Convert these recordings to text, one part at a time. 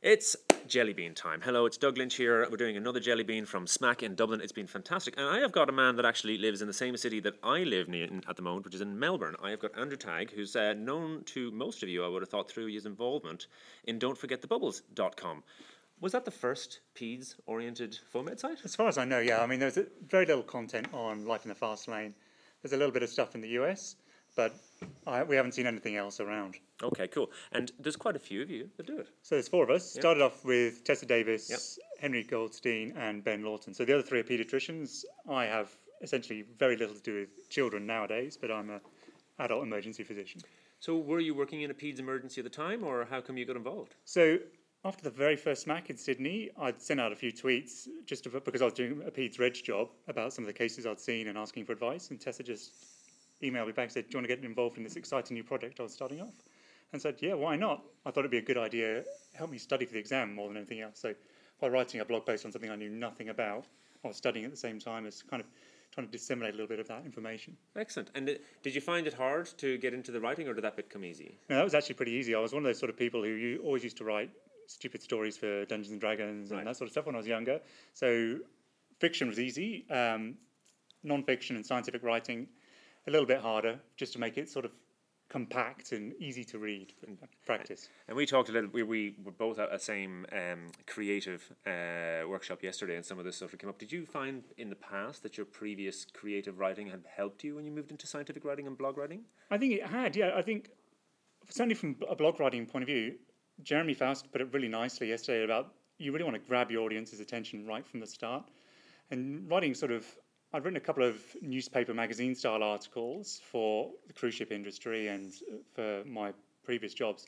It's Jellybean time. Hello, it's Doug Lynch here. We're doing another Jellybean from SMACC in Dublin. It's been fantastic. And I have got a man that actually lives in the same city that I live in at the moment, which is in Melbourne. I have got Andrew Tagg, who's uh, known to most of you, I would have thought, through his involvement in don'tforgetthebubbles.com. Was that the first PEDS oriented FOAMed site? As far as I know, yeah. I mean, there's very little content on Life in the Fast Lane. There's a little bit of stuff in the US, but I, we haven't seen anything else around. Okay, cool. And there's quite a few of you that do it. So there's four of us. Started off with Tessa Davis, Henry Goldstein, and Ben Lawton. So the other three are paediatricians. I have essentially very little to do with children nowadays, but I'm a adult emergency physician. So were you working in a PEDS emergency at the time, or how come you got involved? So after the very first SMACC in Sydney, I'd sent out a few tweets just to, because I was doing a PEDS reg job about some of the cases I'd seen and asking for advice. And Tessa just emailed me back and said, "Do you want to get involved in this exciting new project I was starting off?" And said, "Yeah, why not?" I thought it'd be a good idea. Help me study for the exam more than anything else. So by writing a blog post on something I knew nothing about, I was studying at the same time as kind of trying to disseminate a little bit of that information. Excellent. And uh, did you find it hard to get into the writing, or did that bit come easy? No, that was actually pretty easy. I was one of those sort of people who you always used to write stupid stories for Dungeons and Dragons Right. and that sort of stuff when I was younger. So fiction was easy. Um, non-fiction and scientific writing a little bit harder, just to make it sort of compact and easy to read and practice. And we talked a little. We, we were both at the same um, creative uh, workshop yesterday, and some of this stuff came up. Did you find in the past that your previous creative writing had helped you when you moved into scientific writing and blog writing? I think it had, yeah. I think certainly from a blog writing point of view, Jeremy Faust put it really nicely yesterday about you really want to grab your audience's attention right from the start. And writing sort of, I've written a couple of newspaper magazine style articles for the cruise ship industry and uh, for my previous jobs.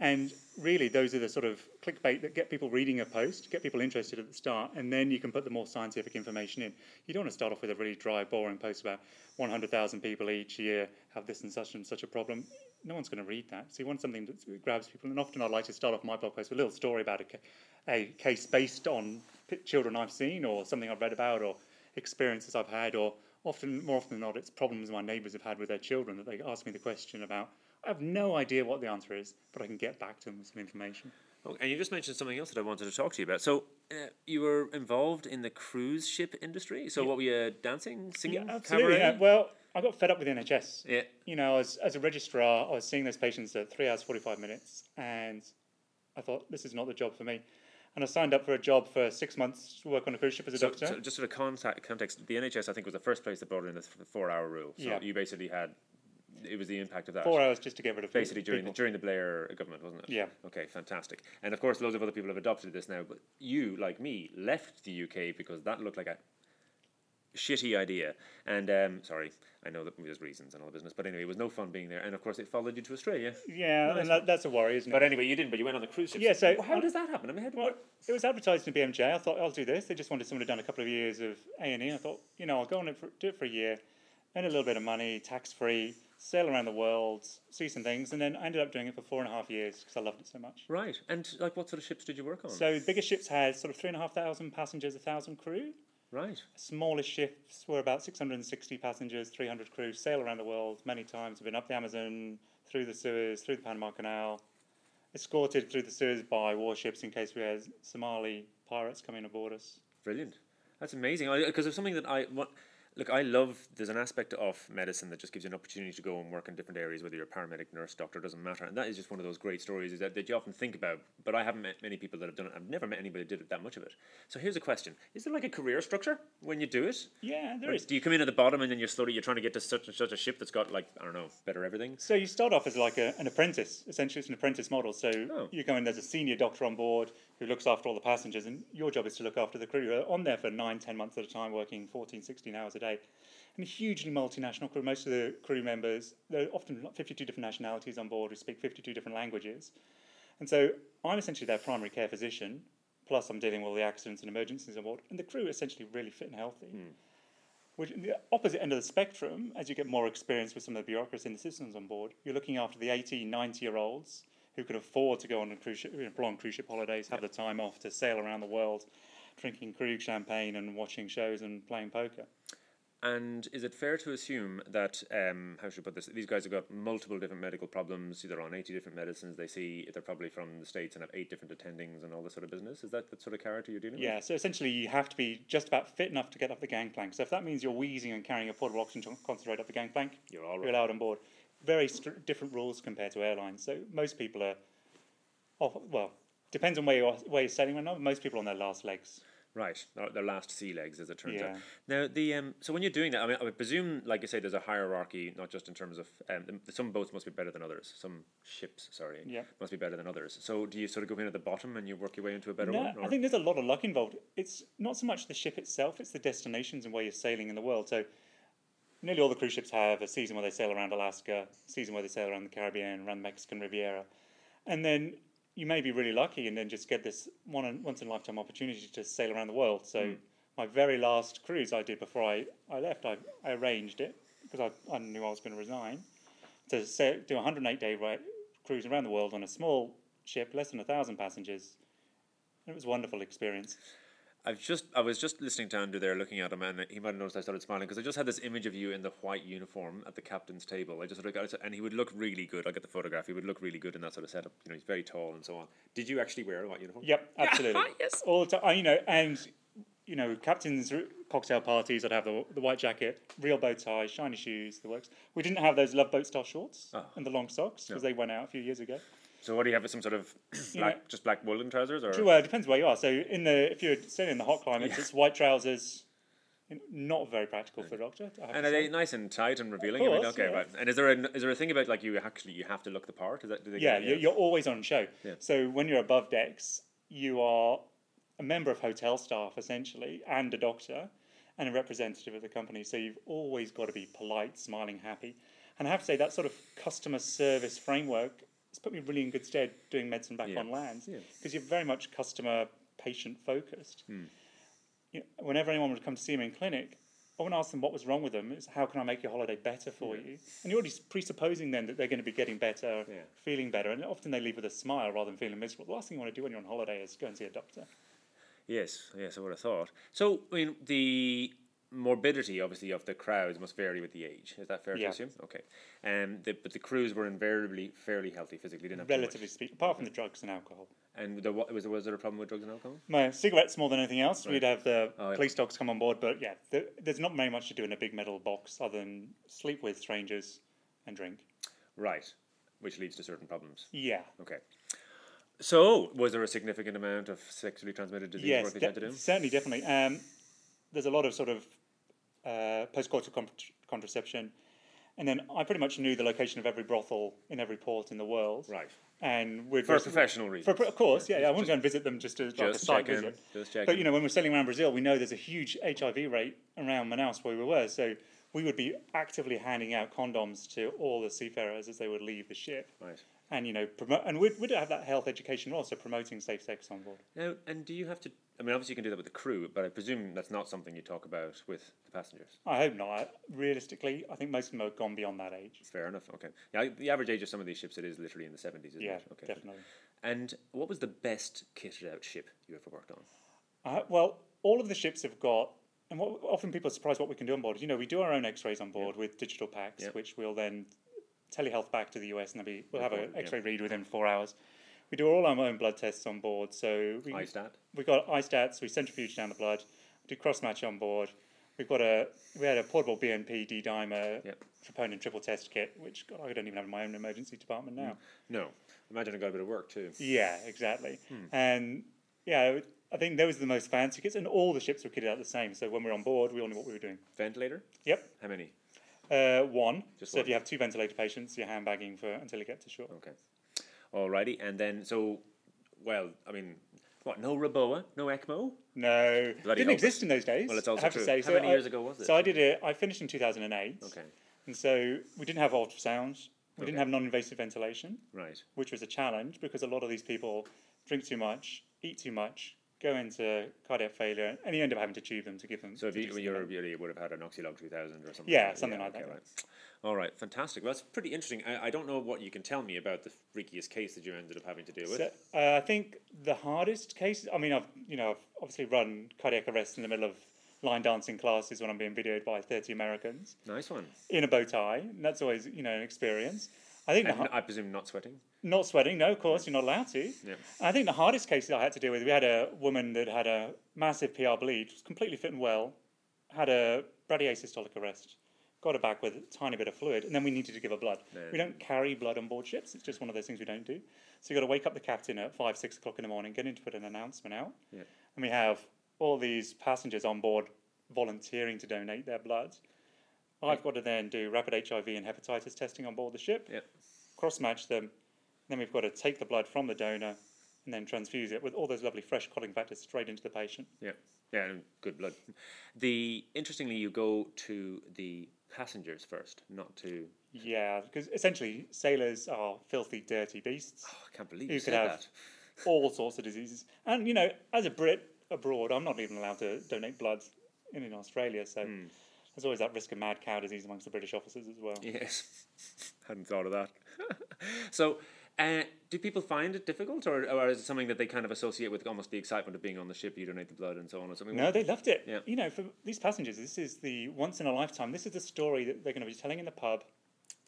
And really, those are the sort of clickbait that get people reading a post, get people interested at the start, and then you can put the more scientific information in. You don't want to start off with a really dry, boring post about 100,000 people each year have this and such and such a problem. No one's going to read that. So you want something that grabs people. And often I like to start off my blog post with a little story about a, a case based on children I've seen or something I've read about or experiences I've had or often, more often than not, it's problems my neighbours have had with their children that they ask me the question about. I have no idea what the answer is, but I can get back to them with some information. Oh, and you just mentioned something else that I wanted to talk to you about. So uh, you were involved in the cruise ship industry. So what were you dancing, singing, Absolutely. yeah. Well, I got fed up with the NHS. Yeah. You know, as, as a registrar, I was seeing those patients at three hours, 45 minutes, and I thought, this is not the job for me. And I signed up for a job for six months to work on a cruise ship as a So, doctor. so just for the contact, context, the NHS I think was the first place that brought in the four-hour rule. So Yeah. you basically had it was the impact of that. Four hours just to get rid of basically during the, during the Blair government, wasn't it? Yeah. Okay, fantastic. And of course, loads of other people have adopted this now. But you, like me, left the UK because that looked like a shitty idea. And um, sorry, I know that there's reasons and all the business, but anyway, it was no fun being there. And of course, it followed you to Australia. Yeah, and that, that's a worry, isn't it? But anyway, you didn't. But you went on the cruise ship. Yeah, so- how does that happen? I mean, Well, it was advertised in BMJ. I thought I'll do this. They just wanted someone who'd done a couple of years of A and E. I thought, you know, I'll go on it for, do it for a year, earn a little bit of money, tax free, sail around the world, see some things, and then I ended up doing it for four and a half years because I loved it so much. right. And like, what sort of ships did you work on? So the biggest ships had sort of three and a half thousand passengers, a thousand crew. Right. Smallest ships were about 660 passengers, 300 crew, sail around the world many times. I've been up the Amazon, through the Suez, through the Panama Canal, escorted through the Suez by warships in case we had Somali pirates coming aboard us. Brilliant. That's amazing. Because of something that I what. Look, I love. There's an aspect of medicine that just gives you an opportunity to go and work in different areas, whether you're a paramedic, nurse, doctor, doesn't matter. And that is just one of those great stories that, that you often think about. But I haven't met many people that have done it. I've never met anybody that did it that much of it. So here's a question: Is there like a career structure when you do it? Yeah, there Or is. do you come in at the bottom and then you're slowly you're trying to get to such and such a ship that's got like I don't know better everything? So you start off as like a, an apprentice. Essentially, it's an apprentice model. So Oh. you go in as a senior doctor on board who looks after all the passengers, and your job is to look after the crew. You're on there for nine, ten months at a time, working 14, 16 hours a day. And hugely multinational crew. Most of the crew members, there are often 52 different nationalities on board who speak 52 different languages. And so I'm essentially their primary care physician, plus I'm dealing with all the accidents and emergencies on board. And the crew are essentially really fit and healthy. Hmm. Which, in the opposite end of the spectrum, as you get more experience with some of the bureaucracy and the systems on board, you're looking after the 18, 90 year olds who can afford to go on a cruise ship, prolonged cruise ship holidays, have the time off to sail around the world, drinking Krug champagne and watching shows and playing poker. And is it fair to assume that um, how should I put this? These guys have got multiple different medical problems. They're on eighty different medicines. They see they're probably from the states and have eight different attendings and all this sort of business. Is that the sort of character you're dealing with? Yeah, so essentially you have to be just about fit enough to get up the gangplank. So if that means you're wheezing and carrying a portable oxygen concentrate up the gangplank, You're all you're allowed on board. Very str- different rules compared to airlines. So most people are, off, well, depends on where you're, where you're sailing right now. Most people are on their last legs. Right, their- last sea legs, as it turns out. Now, the um, so when you're doing that, I mean, I presume, like you say, there's a hierarchy, not just in terms of um, some boats must be better than others. Some ships, sorry, Yeah. must be better than others. So, do you sort of go in at the bottom and you work your way into a better No, one? I think there's a lot of luck involved. It's not so much the ship itself; it's the destinations and where you're sailing in the world. So, nearly all the cruise ships have a season where they sail around Alaska, a season where they sail around the Caribbean, around the Mexican Riviera, and then you may be really lucky and then just get this one once in a lifetime opportunity to sail around the world. So, mm. my very last cruise I did before I, I left, I, I arranged it because I, I knew I was going to resign to sail, do a 108 day ri- cruise around the world on a small ship, less than a thousand passengers. It was a wonderful experience. I've just I was just listening to Andrew there, looking at him, and he might have noticed I started smiling because I just had this image of you in the white uniform at the captain's table. I just sort of got it, and he would look really good. I get the photograph. He would look really good in that sort of setup. You know, he's very tall and so on. Did you actually wear a white uniform? Yep, absolutely. yes. All the time, you know, and you know, captains' uh, cocktail parties. I'd have the, the white jacket, real bow tie, shiny shoes, the works. We didn't have those love boat style shorts Oh. and the long socks because they went out a few years ago. So what do you have? Some sort of black, know- just black woolen trousers, or Well, it depends where you are. So in the if you're staying in the hot climates, it's white trousers. Not very practical for a doctor. And are say. they nice and tight and revealing? I mean, okay, yeah. right. And is there a is there a thing about like you actually you have to look the part? Is that do they Yeah, you- you're, you're always on show. Yeah. So when you're above decks, you are a member of hotel staff essentially, and a doctor, and a representative of the company. So you've always got to be polite, smiling, happy. And I have to say that sort of customer service framework has put me really in good stead doing medicine back Yeah. on land because you're very much customer patient focused. Hmm. You know, whenever anyone would come to see me in clinic, I wouldn't ask them what was wrong with them. It's how can I make your holiday better for Yeah. you? And you're already presupposing then that they're going to be getting better, Yeah. feeling better, and often they leave with a smile rather than feeling miserable. The last thing you want to do when you're on holiday is go and see a doctor. Yes, yes, I would have thought. So, I mean, the morbidity, obviously, of the crowds must vary with the age. Is that fair Yeah. to assume? Okay. Um, the, but the crews were invariably fairly healthy physically. Didn't have too much. Relatively speaking, apart from the drugs and alcohol. And there was there, was there a problem with drugs and alcohol? My cigarettes more than anything else. Right. We'd have the Oh, yeah. police dogs come on board, but yeah, there, there's not very much to do in a big metal box other than sleep with strangers and drink. Right. Which leads to certain problems. Yeah. Okay. So, was there a significant amount of sexually transmitted disease Yes, work that you had de- to do? certainly, definitely. Um, there's a lot of sort of uh, postcoital con- contraception, and then I pretty much knew the location of every brothel in every port in the world. Right. And we'd For vis- professional For, reasons. of course, yeah, yeah. I wouldn't go and visit them just as like a Just site checking. visit. Just checking. But you know, when we're sailing around Brazil, we know there's a huge HIV rate around Manaus where we were. So we would be actively handing out condoms to all the seafarers as they would leave the ship, Right. And you know, promote. And we'd, we'd have that health education also promoting safe sex on board. Now, and do you have to? I mean, obviously you can do that with the crew, but I presume that's not something you talk about with the passengers. I hope not. I- Realistically, I think most of them have gone beyond that age. Fair enough. Okay. Yeah, the average age of some of these ships it is literally in the seventies, isn't Yeah, it? Okay. definitely. And what was the best kitted out ship you ever worked on? Uh, well, all of the ships have got, and what, often people are surprised what we can do on board. You know, we do our own X-rays on board with digital PACS, Yeah. which we'll then telehealth back to the US, and then we, we'll have an. X-ray read within four hours. We do all our own blood tests on board, so we i-STAT. we got i-STATs, we centrifuge down the blood, do cross match on board. We've got a we had a portable BNP D dimer Yep. troponin triple test kit, which God, I don't even have in my own emergency department now. No. Imagine it got a bit of work too. Yeah, exactly. Hmm. And yeah, I think those are the most fancy kits, and all the ships were kitted out the same. So when we were on board, we all knew what we were doing. Ventilator? Yep, How many? Uh, one. Just so if you have two ventilator patients, you're handbagging for until you get to shore. Okay. Alrighty. And then so well, I mean what, no REBOA? No ECMO? No, Bloody didn't exist in those days. Well, it's I also have true. to say. How So many I- years ago was it? So I did it. I finished in two thousand and eight, Okay. and so we didn't have ultrasound. We Okay. didn't have non-invasive ventilation, Right. which was a challenge because a lot of these people drink too much, eat too much, go into cardiac failure, and you end up having to tube them to give them. So if you, just when give you're, them- you would have had an Oxylog 2000 or something. Yeah, like that. something like that, okay, yeah. Right. All right, fantastic. Well, that's pretty interesting. I, I don't know what you can tell me about the freakiest case that you ended up having to deal with. So, uh, I think the hardest case. I mean, I've you know I've obviously run cardiac arrest in the middle of line dancing classes when I'm being videoed by 30 Americans Nice one. in a bow tie. And that's always, you know, an experience. I think the, I presume not sweating. not sweating, no, of course, you're not allowed to. Yeah. I think the hardest case that I had to deal with, we had a woman that had a massive PR bleed, was completely fit and well, had a bradyasystolic arrest, got her back with a tiny bit of fluid, and then we needed to give her blood. Yeah. We don't carry blood on board ships, it's just one of those things we don't do. So you've got to wake up the captain at five, six o'clock in the morning, get him to put an announcement out, Yeah. and we have all these passengers on board volunteering to donate their blood. I've got to then do rapid HIV and hepatitis testing on board the ship Yeah. Cross match them. Then we've got to take the blood from the donor and then transfuse it with all those lovely fresh clotting factors straight into the patient. Yeah. Yeah, good blood. The interestingly, you go to the passengers first, not to. Yeah, because essentially sailors are filthy, dirty beasts, Oh, I can't believe You you, could said have- that. all sorts of diseases. And you know, as a Brit abroad, I'm not even allowed to donate blood in, in Australia, so hmm. there's always that risk of mad cow disease amongst the British officers as well. Yes, hadn't thought of that. so, uh, do people find it difficult, or, or is it something that they kind of associate with almost the excitement of being on the ship? You donate the blood and so on, or something. No, they loved it. Yeah. You know, for these passengers, this is the once in a lifetime. This is the story that they're going to be telling in the pub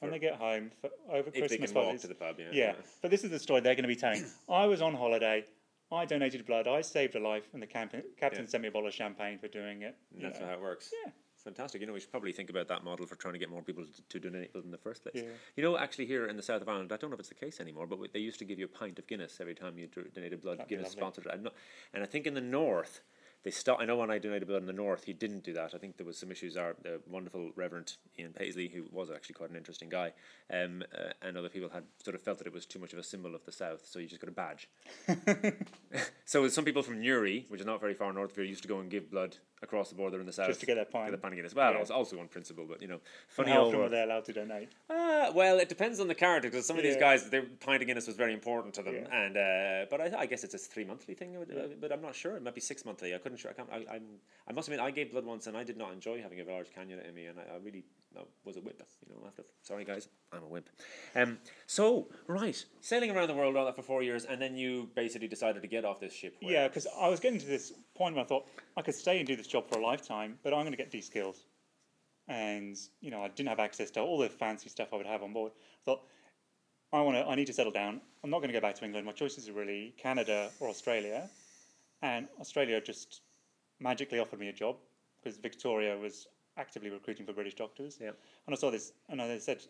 when they get home for, over if they Christmas can walk to the pub, yeah. Yeah, but this is the story they're going to be telling. I was on holiday. I donated blood. I saved a life, and the captain, captain Yeah. sent me a bottle of champagne for doing it. That's know. how it works. Yeah. Fantastic. You know, we should probably think about that model for trying to get more people to, to donate blood in the first place. Yeah. You know, actually, here in the south of Ireland, I don't know if it's the case anymore, but we- they used to give you a pint of Guinness every time you donated blood. That'd Guinness sponsored it. Not- And I think in the north, they stopped. I know when I donated blood in the north, he didn't do that. I think there was some issues. Our the wonderful Reverend Ian Paisley, who was actually quite an interesting guy, um, uh, and other people had sort of felt that it was too much of a symbol of the south, so you just got a badge. so some people from Newry, which is not very far north of here, used to go and give blood across the border in the south Just to get that pint. Get a pint of Guinness. Well, Yeah. also, also on principle, but you know, funny how often were they allowed to donate? Uh, well, it depends on the character because some of these guys, their pint of Guinness was very important to them, Yeah. and uh, but I, I guess it's a three monthly thing. Yeah. But I'm not sure. It might be six monthly. I couldn't sure. I can't. I, I'm. I must admit, I gave blood once, and I did not enjoy having a large cannula in me, and I, I really was a wimp. You know, after sorry guys, I'm a wimp. Um. So right, sailing around the world all that for four years, and then you basically decided to get off this ship. Yeah, because I was getting to this point where I thought I could stay and do this job for a lifetime, but I'm going to get de-skilled. And you know, I didn't have access to all the fancy stuff I would have on board. I thought I want to. I need to settle down. I'm not going to go back to England. My choices are really Canada or Australia, and Australia just magically offered me a job because Victoria was actively recruiting for British doctors. Yeah. And I saw this, and I said,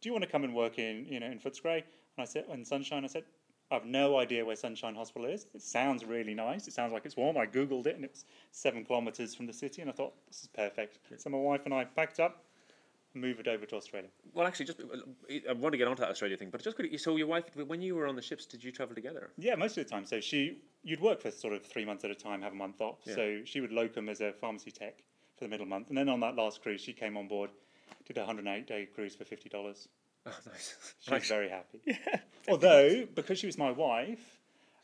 "Do you want to come and work in, you know, in Footscray?" And I said, "In Sunshine." I said, "I have no idea where Sunshine Hospital is. It sounds really nice. It sounds like it's warm." I googled it, and it's seven kilometres from the city, and I thought, "This is perfect." So my wife and I packed up, moved over to Australia. Well, actually, just uh, I want to get onto that Australia thing, but just quickly. So your wife, when you were on the ships, did you travel together? Yeah, most of the time. So she, you'd work for sort of three months at a time, have a month off. Yeah. So she would locum as a pharmacy tech for the middle month, and then on that last cruise, she came on board, did a 108 day cruise for fifty dollars. Oh, nice. She was very happy. Yeah. Although, because she was my wife,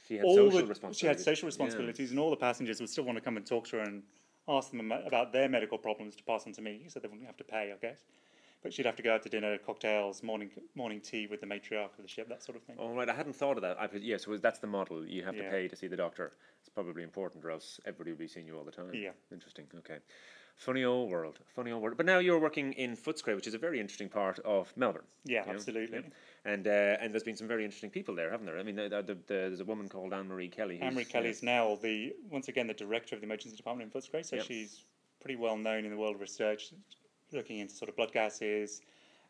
She had all social the, she had responsibilities. social Yeah. responsibilities, and all the passengers would still want to come and talk to her and ask them about their medical problems to pass on to me, so they wouldn't have to pay, I guess. But she'd have to go out to dinner, cocktails, morning morning tea with the matriarch of the ship, that sort of thing. All right, I hadn't thought of that. I, yeah, so that's the model. You have to pay to see the doctor. It's probably important, or else everybody will be seeing you all the time. Yeah. Interesting. Okay. Funny old world. Funny old world. But now you're working in Footscray, which is a very interesting part of Melbourne. Yeah, know? absolutely. And uh, and there's been some very interesting people there, haven't there? I mean, the, the, the, there's a woman called Anne-Maree Kelly. Anne-Maree uh, Kelly is now the once again the director of the emergency department in Footscray, so Yep. she's pretty well known in the world of research, looking into sort of blood gases,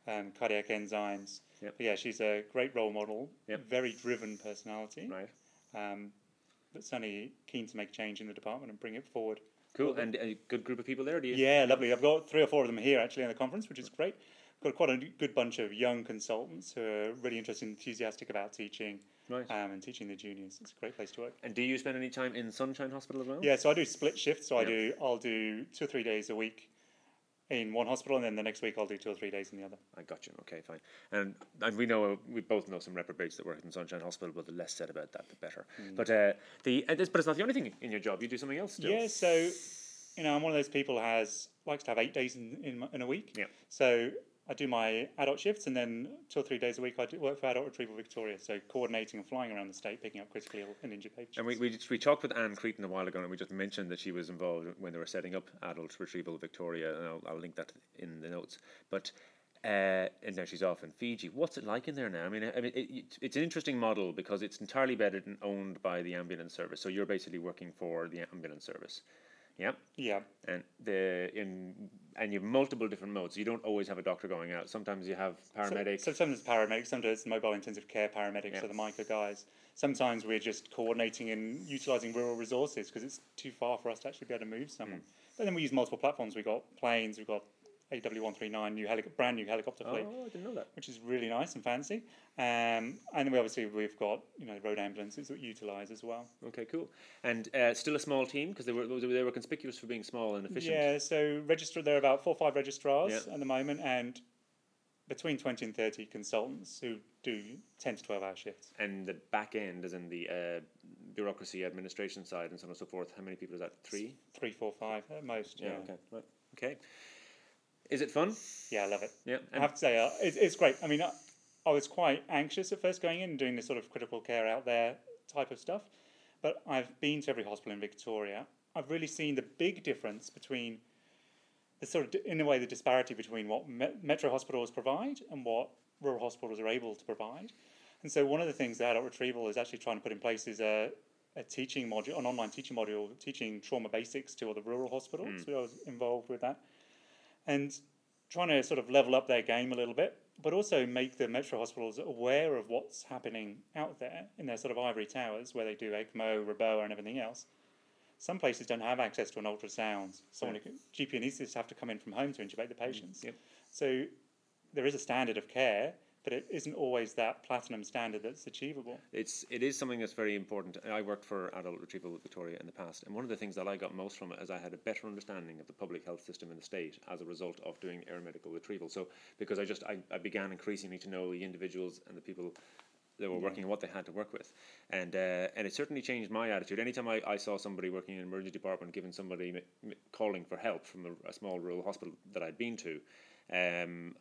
um, cardiac enzymes. Yep. But yeah, she's a great role model, Yep. very driven personality, Right. um, but certainly keen to make change in the department and bring it forward. Cool. And a good group of people there, do you? Yeah, lovely. I've got three or four of them here actually in the conference, which is great. I've Got quite a good bunch of young consultants who are really interested and enthusiastic about teaching Right. um, and teaching the juniors. It's a great place to work. And do you spend any time in Sunshine Hospital as well? Yeah, so I do split shifts. So I do I'll do two or three days a week in one hospital, and then the next week I'll do two or three days in the other. I got you. Okay, fine. And and we know we both know some reprobates that work in Sunshine Hospital, but the less said about that, the better. But uh, the uh, this, but it's not the only thing in your job. You do something else still. Yeah, so you know I'm one of those people who has likes to have eight days in in, in a week. Yeah. So I do my adult shifts, and then two or three days a week I work for Adult Retrieval Victoria, so coordinating and flying around the state, picking up critically ill and injured patients. And we, we, we talked with Anne Creighton a while ago, and we just mentioned that she was involved when they were setting up Adult Retrieval Victoria, and I'll, I'll link that in the notes. But uh, and now she's off in Fiji. What's it like in there now? I mean, I mean, it, it's an interesting model because it's entirely bedded and owned by the ambulance service. So you're basically working for the ambulance service. Yeah. yeah, And the in and you have multiple different modes. You don't always have a doctor going out. Sometimes you have paramedics. So, so sometimes it's paramedics, sometimes it's mobile intensive care paramedics, Yeah. or the MICA guys. Sometimes we're just coordinating and utilising rural resources because it's too far for us to actually be able to move someone. Hmm. But then we use multiple platforms. We've got planes, we've got AW139, new helic- brand new helicopter fleet. oh, I didn't know that. which is really nice and fancy. Um, and then we obviously we've got you know road ambulances that we utilise as well. Okay, cool. And uh, still a small team because they were they were conspicuous for being small and efficient. Yeah, so register there are about four or five registrars Yeah. at the moment, and between twenty and thirty consultants who do ten to twelve hour shifts. And the back end, as in the uh, bureaucracy, administration side, and so on and so forth. How many people is that? Three. Three, four, five at most. Yeah, Okay. Right. Okay. Is it fun? yeah, I love it. Yeah. I have to say, uh, it's, it's great. I mean, I, I was quite anxious at first going in and doing this sort of critical care out there type of stuff, but I've been to every hospital in Victoria. I've really seen the big difference between the sort of, in a way, the disparity between what me- metro hospitals provide and what rural hospitals are able to provide. And so, one of the things that Adult Retrieval is actually trying to put in place is a, a teaching module, an online teaching module, teaching trauma basics to all the rural hospitals. So I was involved with that and trying to sort of level up their game a little bit, but also make the metro hospitals aware of what's happening out there in their sort of ivory towers where they do ECMO, REBOA, and everything else. Some places don't have access to an ultrasound. Someone can, GP anaesthetists have to come in from home to intubate the patients. Mm, yep. So there is a standard of care, but it isn't always that platinum standard that's achievable. It's it is something that's very important. I worked for Adult Retrieval Victoria in the past, and one of the things that I got most from it is I had a better understanding of the public health system in the state as a result of doing air medical retrieval. So because I just I, I began increasingly to know the individuals and the people that were working and what they had to work with, and uh, and it certainly changed my attitude. Anytime I, I saw somebody working in an emergency department giving somebody m- m- calling for help from a, a small rural hospital that I'd been to, um.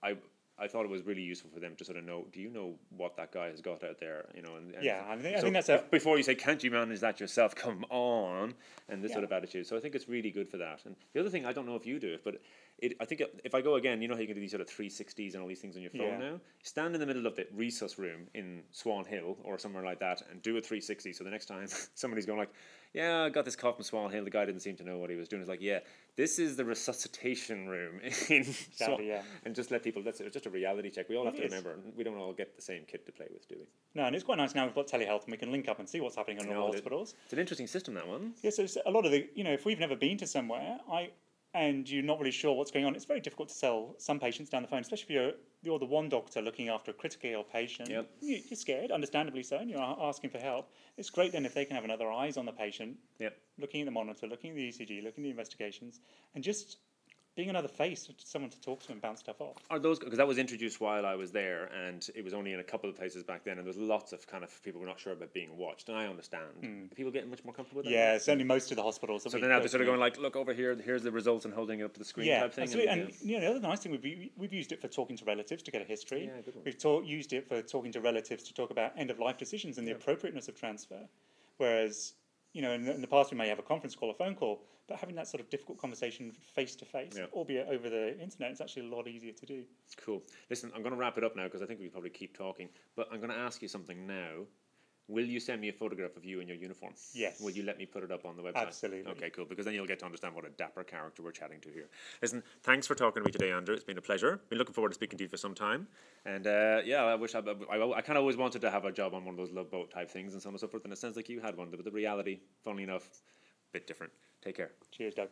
I thought it was really useful for them to sort of know. Do you know what that guy has got out there? You know, and, and Yeah, I think, I think that's a before you say, "Can't you manage that yourself?" Come on, and this sort of attitude. So I think it's really good for that. And the other thing, I don't know if you do it, but it, I think if I go again, you know how you can do these sort of three sixties and all these things on your phone Yeah. now. Stand in the middle of the resus room in Swan Hill or somewhere like that, and do a three sixty. So the next time somebody's going like, "Yeah, I got this cough from Swan Hill," the guy didn't seem to know what he was doing. It's like, "Yeah, this is the resuscitation room in Swan," yeah. and just let people. That's it's just a reality check. We all have It to is. remember we don't all get the same kit to play with, do we? no, and it's quite nice now we've got telehealth and we can link up and see what's happening in No, the- hospitals. It's an interesting system that one. Yeah, so a lot of the you know if we've never been to somewhere, I and you're not really sure what's going on, it's very difficult to sell some patients down the phone, especially if you're you're the one doctor looking after a critically ill patient. Yep. You- You're scared, understandably so, and you're asking for help. It's great then if they can have another eyes on the patient, Yep. looking at the monitor, looking at the ECG, looking at the investigations, and just being another face, someone to talk to and bounce stuff off. Are those because that was introduced while I was there, and it was only in a couple of places back then, and there was lots of kind of people were not sure about being watched, and I understand. Hmm. Are people getting much more comfortable with that. Yeah, certainly most of the hospitals. So then now they're sort of going like, look over here, here's the results, and holding it up to the screen yeah, type thing. absolutely. And, And, you know, the other nice thing we've we've used it for talking to relatives to get a history. Yeah, good one. We've ta- used it for talking to relatives to talk about end of life decisions and the appropriateness of transfer. Whereas, you know, in the, in the past we may have a conference call, a phone call, but having that sort of difficult conversation face to face, albeit over the internet, it's actually a lot easier to do. Cool. Listen, I'm going to wrap it up now because I think we probably keep talking, but I'm going to ask you something now. Will you send me a photograph of you in your uniform? Yes. Will you let me put it up on the website? Absolutely. Okay, cool. Because then you'll get to understand what a dapper character we're chatting to here. Listen, thanks for talking to me today, Andrew. It's been a pleasure. Been looking forward to speaking to you for some time. And uh, yeah, I wish I, I, I kind of always wanted to have a job on one of those love boat type things and so on and so forth. And it sounds like you had one, but the reality, funnily enough, a bit different. Take care. Cheers, Doug.